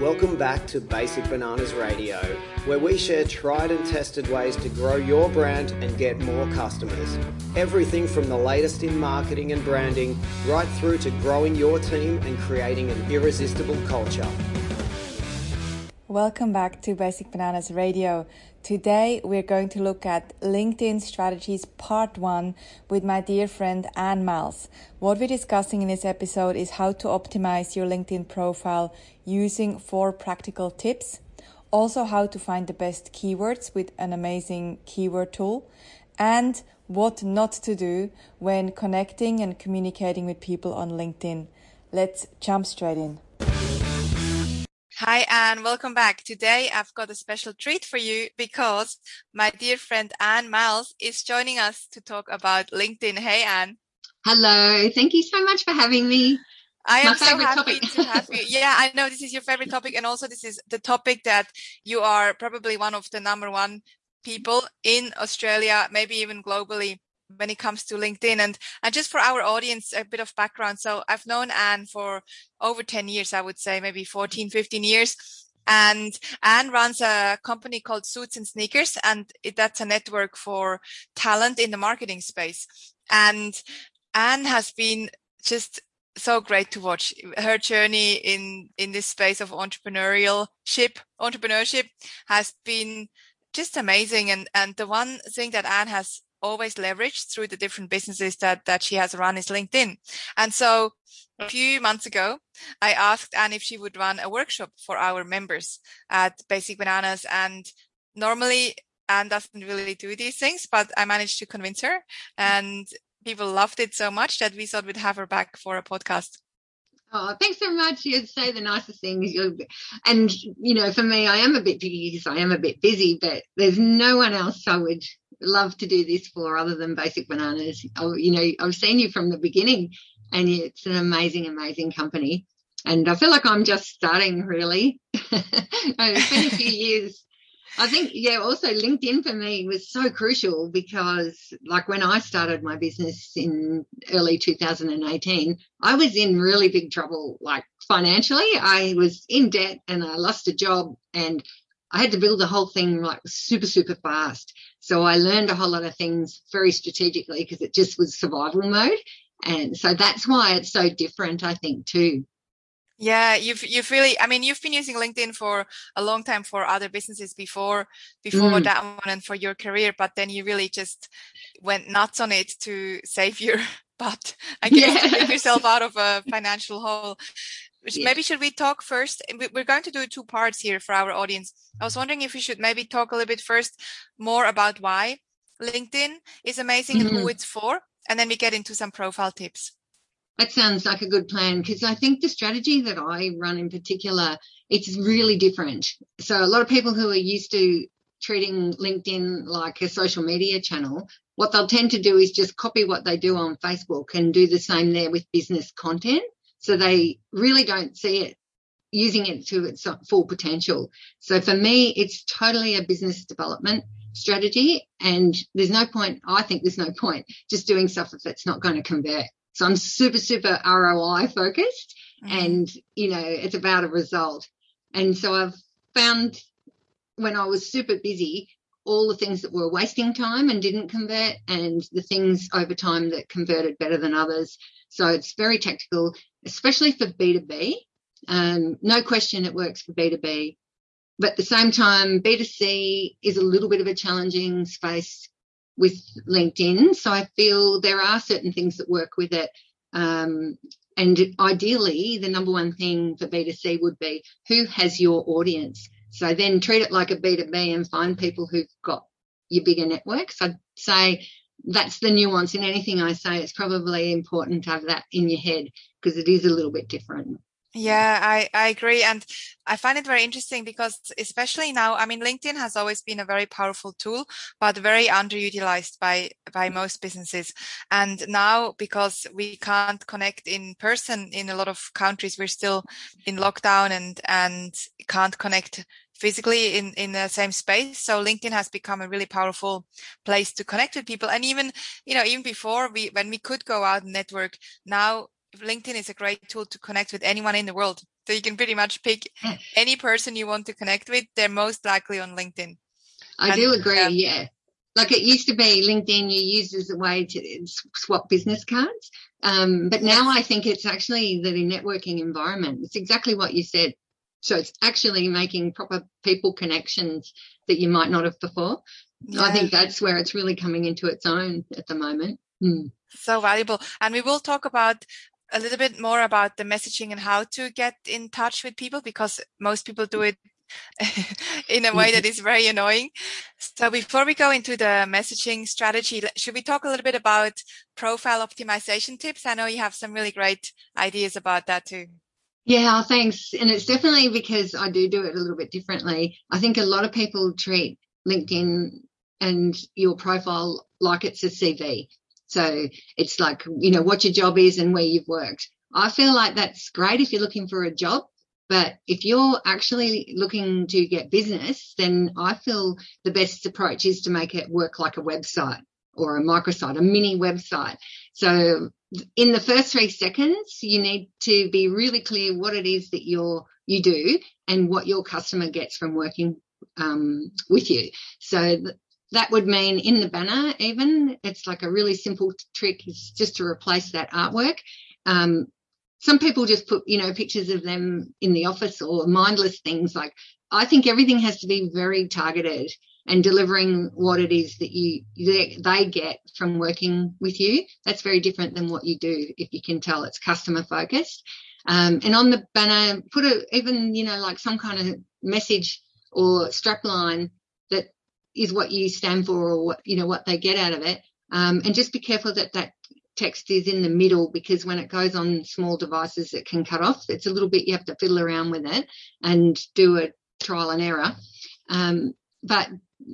Welcome back to Basic Bananas Radio, where we share tried and tested ways to grow your brand and get more customers. Everything from the latest in marketing and branding, right through to growing your team and creating an irresistible culture. Welcome back to Basic Bananas Radio. Today we're going to look at LinkedIn strategies part one with my dear friend Anne Miles. What we're discussing in this episode is how to optimize your LinkedIn profile using four practical tips. Also how to find the best keywords with an amazing keyword tool and what not to do when connecting and communicating with people on LinkedIn. Let's jump straight in. Hi, Anne. Welcome back. Today, I've got a special treat for you because my dear friend Anne Miles is joining us to talk about LinkedIn. Hey, Anne. Hello. Thank you so much for having me. I am so happy topic. to have you. Yeah, I know this is your favorite topic. And also, this is the topic that you are probably one of the number one people in Australia, maybe even globally when it comes to LinkedIn. And, and just for our audience, a bit of background. So I've known Anne for over 10 years, I would say maybe 14, 15 years. And Anne runs a company called Suits and Sneakers, and it, that's a network for talent in the marketing space. And Anne has been just so great to watch her journey in in this space of entrepreneurship entrepreneurship has been just amazing and and the one thing that Anne has always leveraged through the different businesses that, that she has run is LinkedIn. And so a few months ago, I asked Anne if she would run a workshop for our members at Basic Bananas. And normally Anne doesn't really do these things, but I managed to convince her and people loved it so much that we thought we'd have her back for a podcast. Oh, thanks so much. You say the nicest things. you And, you know, for me, I am a bit busy because I am a bit busy, but there's no one else I would love to do this for other than Basic Bananas. Oh, you know, I've seen you from the beginning and it's an amazing, amazing company. And I feel like I'm just starting really. it's been a few years. I think, yeah, also LinkedIn for me was so crucial because, like, when I started my business in early 2018, I was in really big trouble, like, financially. I was in debt and I lost a job and I had to build the whole thing like super, super fast. So I learned a whole lot of things very strategically because it just was survival mode. And so that's why it's so different, I think, too. Yeah, you've you've really I mean you've been using LinkedIn for a long time for other businesses before before mm. that one and for your career, but then you really just went nuts on it to save your butt, I guess, yeah. to take yourself out of a financial hole. Yeah. Maybe should we talk first? We're going to do two parts here for our audience. I was wondering if we should maybe talk a little bit first more about why LinkedIn is amazing mm-hmm. and who mm-hmm. it's for, and then we get into some profile tips. That sounds like a good plan because I think the strategy that I run in particular, it's really different. So a lot of people who are used to treating LinkedIn like a social media channel, what they'll tend to do is just copy what they do on Facebook and do the same there with business content. So they really don't see it using it to its full potential. So for me, it's totally a business development strategy. And there's no point, I think there's no point just doing stuff if it's not going to convert. So I'm super, super ROI focused mm-hmm. and, you know, it's about a result. And so I've found when I was super busy, all the things that were wasting time and didn't convert and the things over time that converted better than others. So it's very tactical, especially for B2B. Um, no question it works for B2B. But at the same time, B2C is a little bit of a challenging space with LinkedIn. So I feel there are certain things that work with it. Um, and ideally, the number one thing for B2C would be who has your audience? So then treat it like a B2B and find people who've got your bigger networks. I'd say that's the nuance in anything I say. It's probably important to have that in your head because it is a little bit different. Yeah, I, I agree. And I find it very interesting because especially now, I mean, LinkedIn has always been a very powerful tool, but very underutilized by, by most businesses. And now because we can't connect in person in a lot of countries, we're still in lockdown and, and can't connect physically in, in the same space. So LinkedIn has become a really powerful place to connect with people. And even, you know, even before we, when we could go out and network, now LinkedIn is a great tool to connect with anyone in the world. So you can pretty much pick any person you want to connect with. They're most likely on LinkedIn. I and, do agree. Um, yeah. Like it used to be LinkedIn you used as a way to swap business cards. Um, but now I think it's actually the networking environment. It's exactly what you said. So it's actually making proper people connections that you might not have before. Yeah. I think that's where it's really coming into its own at the moment. Mm. So valuable. And we will talk about a little bit more about the messaging and how to get in touch with people because most people do it in a way that mm-hmm. is very annoying. So before we go into the messaging strategy, should we talk a little bit about profile optimization tips? I know you have some really great ideas about that too. Yeah, thanks. And it's definitely because I do do it a little bit differently. I think a lot of people treat LinkedIn and your profile like it's a CV. So it's like, you know, what your job is and where you've worked. I feel like that's great if you're looking for a job. But if you're actually looking to get business, then I feel the best approach is to make it work like a website or a microsite, a mini website. So in the first three seconds, you need to be really clear what it is that you're, you do and what your customer gets from working um, with you. So that would mean in the banner, even it's like a really simple trick is just to replace that artwork. Um, some people just put, you know, pictures of them in the office or mindless things like I think everything has to be very targeted and delivering what it is that you they get from working with you. That's very different than what you do if you can tell it's customer focused. Um, and on the banner, put a even you know like some kind of message or strapline that is what you stand for or what you know what they get out of it. Um, and just be careful that that text is in the middle because when it goes on small devices it can cut off it's a little bit you have to fiddle around with it and do a trial and error. Um, but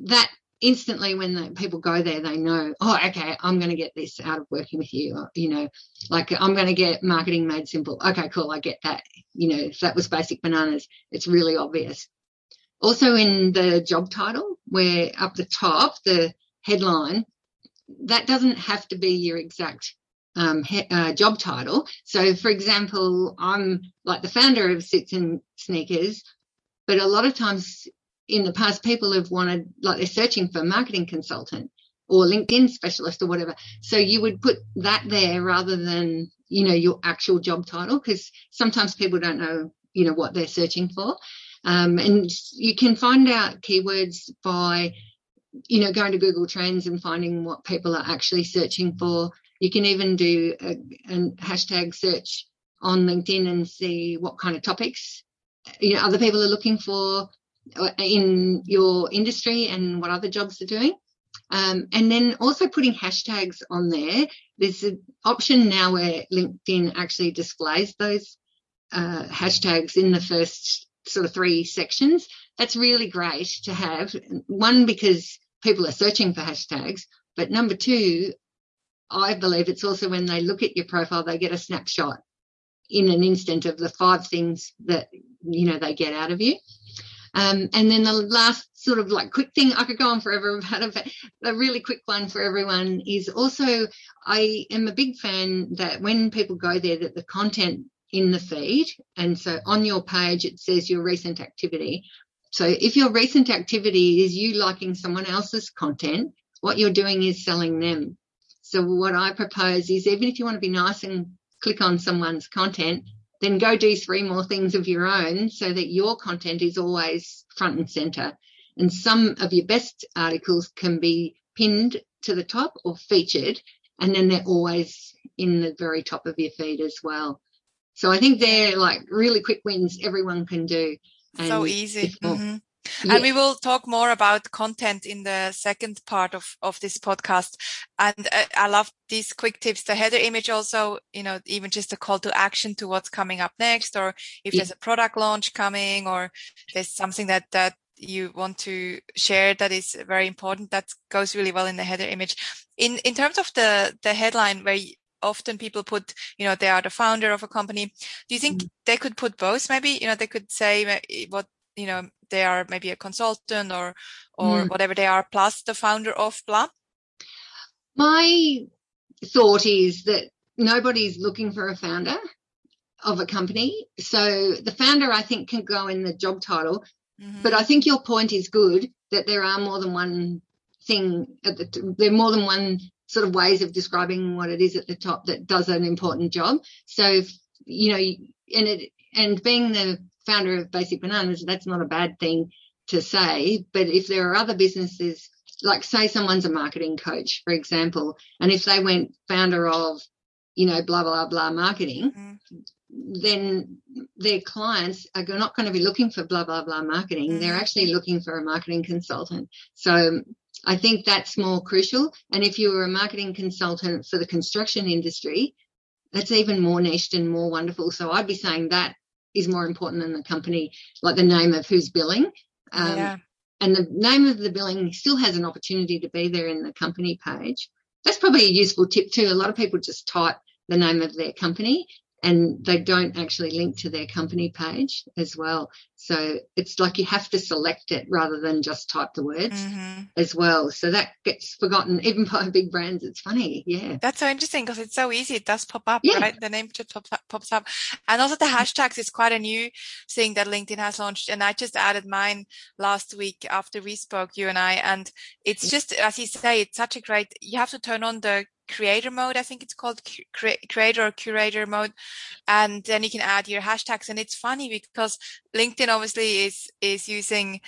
that instantly when the people go there they know oh okay i'm going to get this out of working with you you know like i'm going to get marketing made simple. Okay cool i get that you know if that was basic bananas. It's really obvious also in the job title, where up the top, the headline, that doesn't have to be your exact um, he, uh, job title. So, for example, I'm like the founder of Suits and Sneakers, but a lot of times in the past, people have wanted, like they're searching for marketing consultant or LinkedIn specialist or whatever. So you would put that there rather than, you know, your actual job title because sometimes people don't know, you know, what they're searching for. Um, and you can find out keywords by, you know, going to Google Trends and finding what people are actually searching for. You can even do a, a hashtag search on LinkedIn and see what kind of topics you know other people are looking for uh, in your industry and what other jobs they're doing. Um, and then also putting hashtags on there. There's an option now where LinkedIn actually displays those uh, hashtags in the first sort of three sections. That's really great to have. One, because people are searching for hashtags, but number two, I believe it's also when they look at your profile, they get a snapshot in an instant of the five things that, you know, they get out of you. Um, and then the last sort of like quick thing I could go on forever about it, but a really quick one for everyone is also I am a big fan that when people go there that the content in the feed. And so on your page, it says your recent activity. So if your recent activity is you liking someone else's content, what you're doing is selling them. So what I propose is even if you want to be nice and click on someone's content, then go do three more things of your own so that your content is always front and center. And some of your best articles can be pinned to the top or featured, and then they're always in the very top of your feed as well. So I think they're like really quick wins everyone can do. And so easy. Mm-hmm. Yeah. And we will talk more about content in the second part of, of this podcast. And uh, I love these quick tips. The header image also, you know, even just a call to action to what's coming up next, or if yeah. there's a product launch coming, or there's something that, that you want to share that is very important. That goes really well in the header image. In, in terms of the, the headline where often people put, you know, they are the founder of a company. Do you think mm. they could put both? Maybe, you know, they could say what, you know, they are maybe a consultant or, or mm. whatever they are, plus the founder of blah. My thought is that nobody's looking for a founder. of a company. So the founder, I think, can go in the job title. Mm-hmm. But I think your point is good that there are more than one thing at the, there are more than one sort of ways of describing what it is at the top that does an important job. So, if, you know, and it, and being the founder of Basic Bananas, that's not a bad thing to say. But if there are other businesses, like say someone's a marketing coach, for example, and if they went founder of, you know, blah, blah, blah marketing, mm-hmm then their clients are not going to be looking for blah blah blah marketing mm-hmm. they're actually looking for a marketing consultant so i think that's more crucial. And if you were a marketing consultant for the construction industry that's even more niched and more wonderful. So i'd be saying that is more important than the company like the name of who's billing. Um, yeah. and the name of the billing still has an opportunity to be there in the company page. That's probably a useful tip too. A lot of people just type the name of their company and they don't actually link to their company page as well. So it's like you have to select it rather than just type the words mm-hmm. as well. So that gets forgotten even by big brands. It's funny. Yeah. That's so interesting because it's so easy. It does pop up, yeah. right? The name just pops up, pops up. And also the hashtags is quite a new thing that LinkedIn has launched. And I just added mine last week after we spoke, you and I. And it's just, as you say, it's such a great, you have to turn on the creator mode. I think it's called creator or curator mode. And then you can add your hashtags. And it's funny because LinkedIn obviously is, is using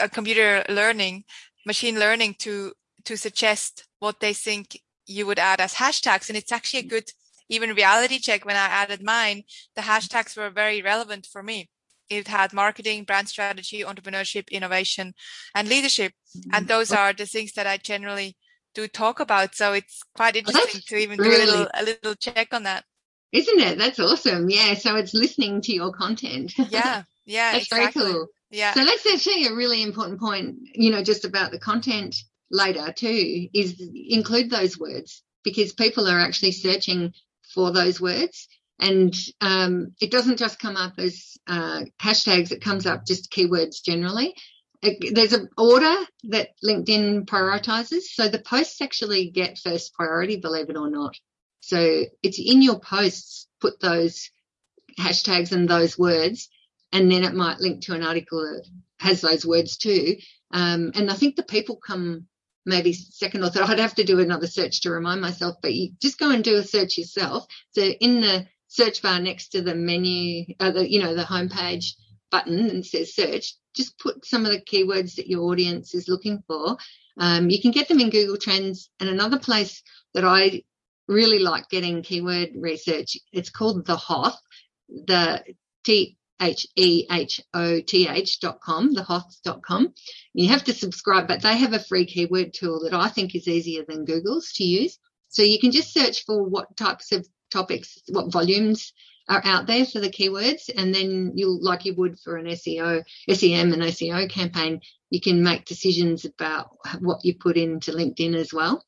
a computer learning, machine learning to, to suggest what they think you would add as hashtags. And it's actually a good, even reality check. When I added mine, the hashtags were very relevant for me. It had marketing, brand strategy, entrepreneurship, innovation, and leadership. And mm-hmm. those are the things that I generally do talk about. So it's quite interesting to even really, do a little, a little check on that. Isn't it? That's awesome. Yeah. So it's listening to your content. Yeah. Yeah. That's exactly. very cool. Yeah. So that's actually a really important point, you know, just about the content later too, is include those words because people are actually searching for those words. And um, it doesn't just come up as uh, hashtags, it comes up just keywords generally there's an order that LinkedIn prioritizes. So the posts actually get first priority, believe it or not. So it's in your posts, put those hashtags and those words, and then it might link to an article that has those words too. Um, and I think the people come maybe second or third. I'd have to do another search to remind myself, but you just go and do a search yourself. So in the search bar next to the menu, uh, the, you know, the homepage button and says search, just put some of the keywords that your audience is looking for. Um, you can get them in Google Trends. And another place that I really like getting keyword research, it's called the Hoth, the T H E H O T H dot com, thehoth.com. You have to subscribe, but they have a free keyword tool that I think is easier than Google's to use. So you can just search for what types of topics, what volumes are out there for the keywords and then you'll like you would for an SEO, SEM and SEO campaign, you can make decisions about what you put into LinkedIn as well.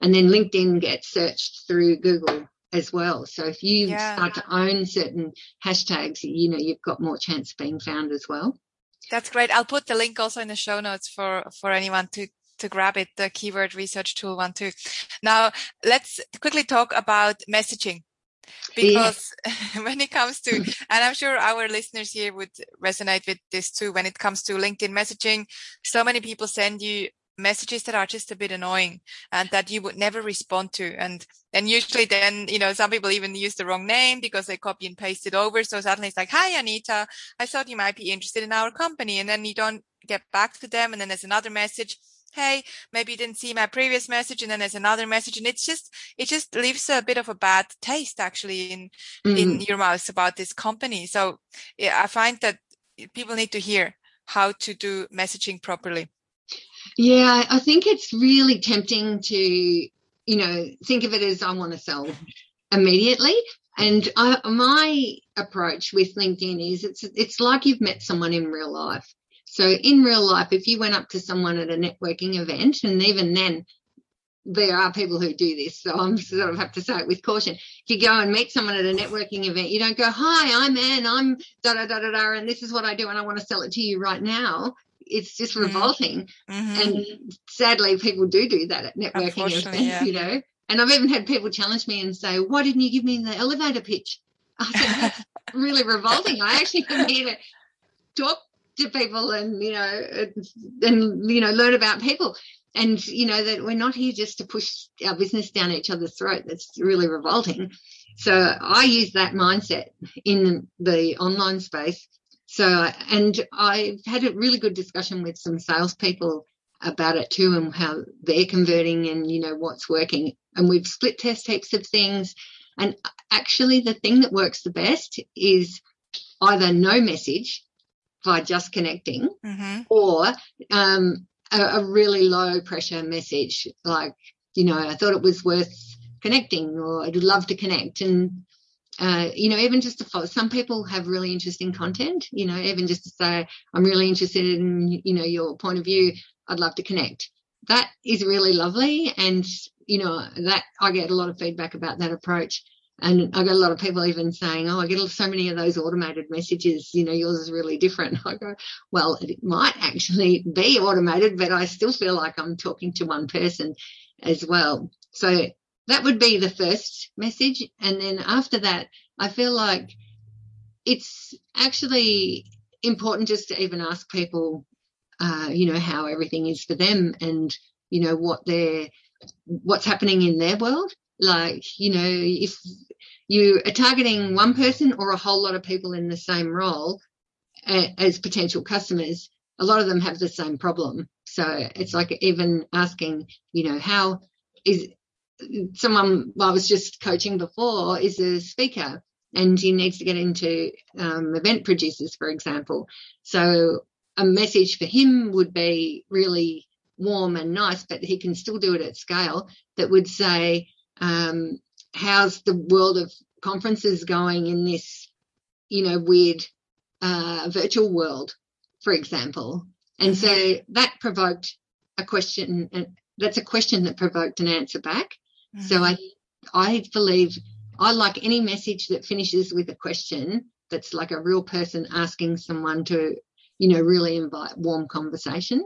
And then LinkedIn gets searched through Google as well. So if you yeah. start to own certain hashtags, you know, you've got more chance of being found as well. That's great. I'll put the link also in the show notes for, for anyone to to grab it, the keyword research tool one too. Now let's quickly talk about messaging because when it comes to hmm. and i'm sure our listeners here would resonate with this too when it comes to linkedin messaging so many people send you messages that are just a bit annoying and that you would never respond to. And and usually then you know some people even use the wrong name because they copy and paste it over. So suddenly it's like hi anita. I thought you might be interested in our company. And then you don't get back to them. And then there's another message hey, maybe you didn't see my previous message. And then there's another message. And it's just, it just leaves a bit of a bad taste actually in, mm-hmm. in your mouth about this company. So yeah, I find that people need to hear how to do messaging properly. Yeah, I think it's really tempting to, you know, think of it as I want to sell immediately. And I, my approach with LinkedIn is it's it's like you've met someone in real life. So in real life, if you went up to someone at a networking event, and even then, there are people who do this, so I'm sort of have to say it with caution. If you go and meet someone at a networking event, you don't go, "Hi, I'm Anne. I'm da da da da da, and this is what I do, and I want to sell it to you right now." It's just mm-hmm. revolting, mm-hmm. and sadly, people do do that at networking events, yeah. you know. And I've even had people challenge me and say, "Why didn't you give me the elevator pitch?" I said, that's really revolting. I actually here to talk to people and, you know, uh, and, you know, learn about people. And, you know, that we're not here just to push our business down each other's throat. That's really revolting. So I use that mindset in the online space. So, and I've had a really good discussion with some salespeople about it too and how they're converting and, you know, what's working. And we've split test heaps of things. And actually, the thing that works the best is either no message by just connecting mm-hmm. or um, a, a really low pressure message like, you know, I thought it was worth connecting or I'd love to connect. And, uh, you know, even just to follow, some people have really interesting content, you know, even just to say, I'm really interested in, you know, your point of view. I'd love to connect. That is really lovely. And, you know, that I get a lot of feedback about that approach. And I got a lot of people even saying, Oh, I get so many of those automated messages, you know, yours is really different. I go, Well, it might actually be automated, but I still feel like I'm talking to one person as well. So that would be the first message. And then after that, I feel like it's actually important just to even ask people, uh, you know, how everything is for them and, you know, what they're, what's happening in their world. Like, you know, if you are targeting one person or a whole lot of people in the same role as potential customers, a lot of them have the same problem. So it's like even asking, you know, how is someone well, I was just coaching before is a speaker and he needs to get into um, event producers, for example. So a message for him would be really warm and nice, but he can still do it at scale that would say, um, how's the world of conferences going in this, you know, weird uh, virtual world, for example? And so mm-hmm. that provoked a question, and that's a question that provoked an answer back. Mm-hmm. So I, I believe I like any message that finishes with a question that's like a real person asking someone to, you know, really invite warm conversation.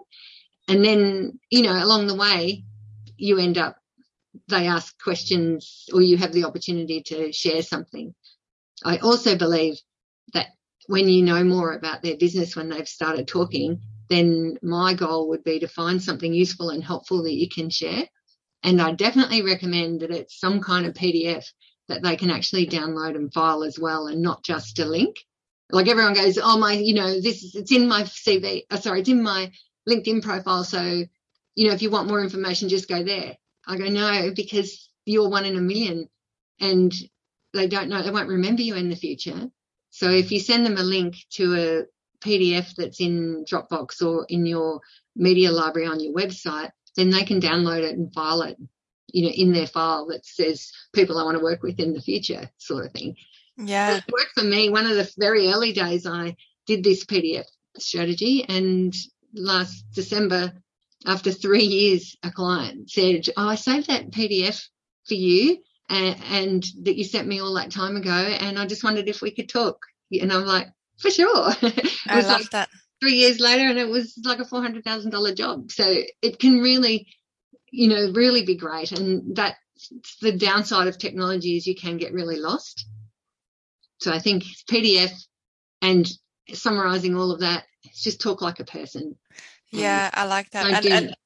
And then, you know, along the way, you end up, they ask questions or you have the opportunity to share something. I also believe that when you know more about their business, when they've started talking, then my goal would be to find something useful and helpful that you can share. And I definitely recommend that it's some kind of PDF that they can actually download and file as well and not just a link. Like everyone goes, oh my, you know, this is, it's in my CV, oh, uh, sorry, it's in my LinkedIn profile. So, you know, if you want more information, just go there. I go, no, because you're one in a million and they don't know, they won't remember you in the future. So if you send them a link to a PDF that's in Dropbox or in your media library on your website, then they can download it and file it, you know, in their file that says people I want to work with in the future, sort of thing. Yeah. It worked for me. One of the very early days I did this PDF strategy and last December, after three years, a client said, Oh, I saved that PDF for you and, and that you sent me all that time ago. And I just wondered if we could talk. And I'm like, for sure. I love like, that three years later and it was like a $400,000 job. So it can really, you know, really be great. And that's the downside of technology is you can get really lost. So I think PDF and summarizing all of that, just talk like a person. Yeah, I like that. And, and,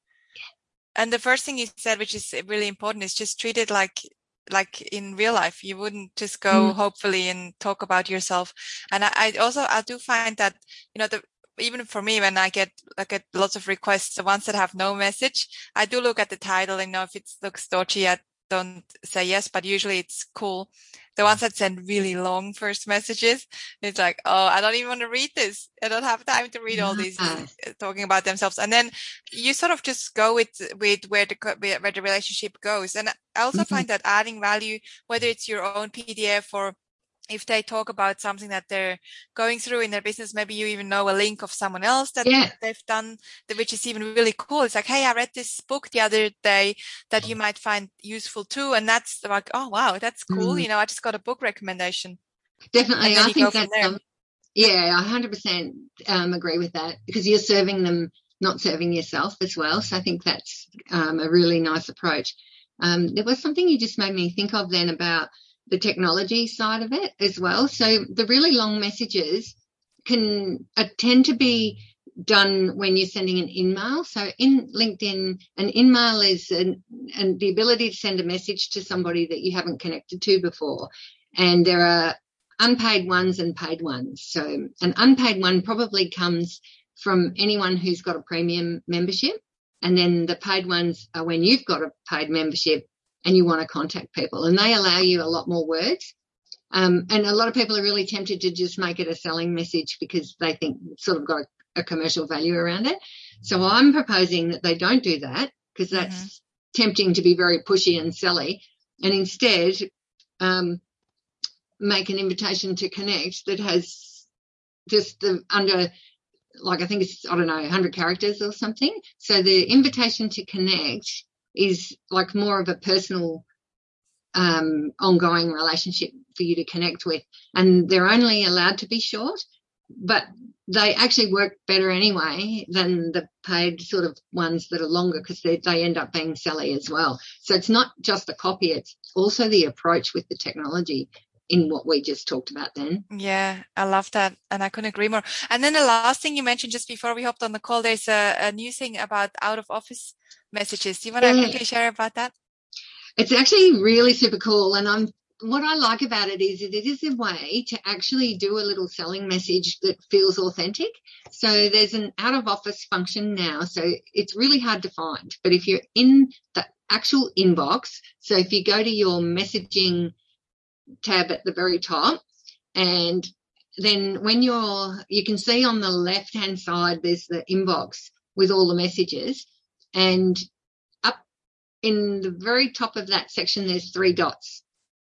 and the first thing you said, which is really important, is just treat it like like in real life you wouldn't just go mm. hopefully and talk about yourself and I, I, also i do find that you know the even for me, when I get I get lots of requests, the ones that have no message, I do look at the title and know if it looks dodgy. I don't say yes, but usually it's cool. The ones that send really long first messages, it's like, oh, I don't even want to read this. I don't have time to read all these uh, talking about themselves. And then you sort of just go with with where the where the relationship goes. And I also mm-hmm. find that adding value, whether it's your own PDF or if they talk about something that they're going through in their business, maybe you even know a link of someone else that yeah. they've done, which is even really cool. It's like, Hey, I read this book the other day that you might find useful too. And that's like, Oh, wow, that's cool. Mm. You know, I just got a book recommendation. Definitely. I think that's, um, yeah, I hundred percent, um, agree with that because you're serving them, not serving yourself as well. So I think that's, um, a really nice approach. Um, there was something you just made me think of then about, the technology side of it as well. So the really long messages can uh, tend to be done when you're sending an InMail. So in LinkedIn, an InMail is an, an, the ability to send a message to somebody that you haven't connected to before. And there are unpaid ones and paid ones. So an unpaid one probably comes from anyone who's got a premium membership. And then the paid ones are when you've got a paid membership and you want to contact people and they allow you a lot more words. Um, and a lot of people are really tempted to just make it a selling message because they think it's sort of got a, a commercial value around it. So I'm proposing that they don't do that because that's mm-hmm. tempting to be very pushy and selly and instead, um, make an invitation to connect that has just the under like I think it's I don't know 100 characters or something. So the invitation to connect is like more of a personal um, ongoing relationship for you to connect with, and they're only allowed to be short, but they actually work better anyway than the paid sort of ones that are longer because they, they end up being selly as well. So it's not just the copy, it's also the approach with the technology in what we just talked about then. Yeah, I love that. And I couldn't agree more. And then the last thing you mentioned just before we hopped on the call, there's a, a new thing about out of office messages. Do you want to quickly share about that? It's actually really super cool. And I'm what I like about it is it is a way to actually do a little selling message that feels authentic. So there's an out of office function now. So it's really hard to find. But if you're in the actual inbox, so if you go to your messaging tab at the very top. And then when you're, you can see on the left hand side, there's the inbox with all the messages. And up in the very top of that section, there's three dots.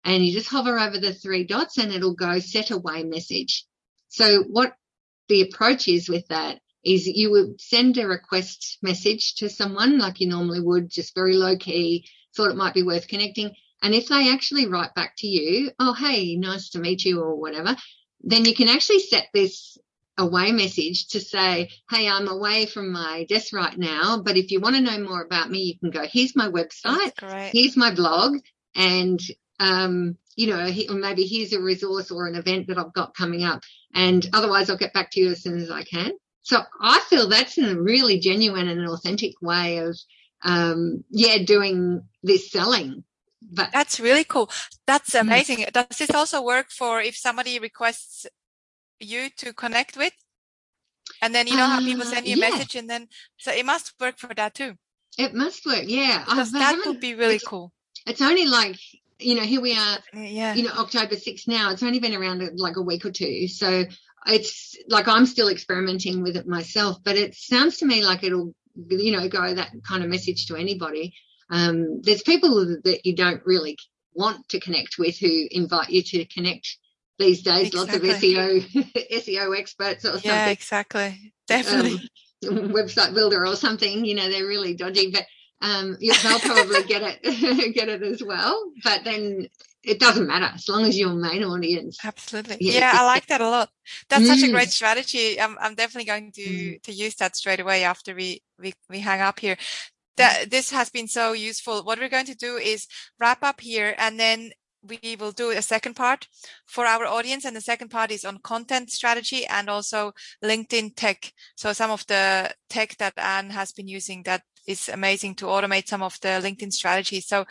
And you just hover over the three dots and it'll go set away message. So what the approach is with that is you would send a request message to someone like you normally would, just very low key, thought it might be worth connecting. And if they actually write back to you, oh, hey, nice to meet you or whatever, then you can actually set this away message to say, Hey, I'm away from my desk right now, but if you want to know more about me, you can go, here's my website, here's my blog, and, um, you know, maybe here's a resource or an event that I've got coming up. And otherwise I'll get back to you as soon as I can. So I feel that's a really genuine and authentic way of, um, yeah, doing this selling but that's really cool. That's mm. amazing. Mm. Does this also work for if somebody requests you to connect with? And then you know uh, how people send you a yeah. message and then so it must work for that too. It must work, yeah. Because that would be really cool. It's only like you know, here we are, yeah. you know, October 6th now. It's only been around like a week or two. So it's like I'm still experimenting with it myself, but it sounds to me like it'll, you know, go that kind of message to anybody. Um, there's people that you don't really want to connect with who invite you to connect these days. Exactly. Lots of SEO SEO experts or something. Yeah, exactly. Definitely. Um, website builder or something. You know, they're really dodgy, but um, they'll probably get it get it as well. But then it doesn't matter as long as your main audience. Absolutely. Yeah, yeah I like that a lot. That's mm. such a great mm. strategy. I'm, I'm definitely going to, mm. to use that straight away after we, we, we hang up here that this has been so useful. What we're going to do is wrap up here and then we will do a second part for our audience. And the second part is on content strategy and also LinkedIn tech. So some of the tech that Anne has been using that is amazing to automate some of the LinkedIn strategy. So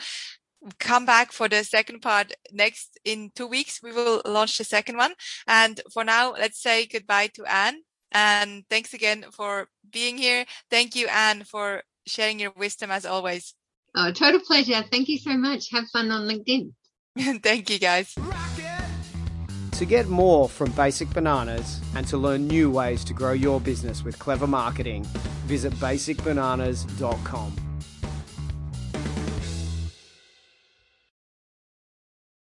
come back for the second part next in two weeks. We will launch the second one. And for now, let's say goodbye to Anne. And thanks again for being here. Thank you, Anne, for sharing your wisdom as always. Oh, total pleasure. Thank you so much. Have fun on LinkedIn. Thank you, guys. To get more from Basic Bananas and to learn new ways to grow your business with clever marketing, visit basicbananas.com.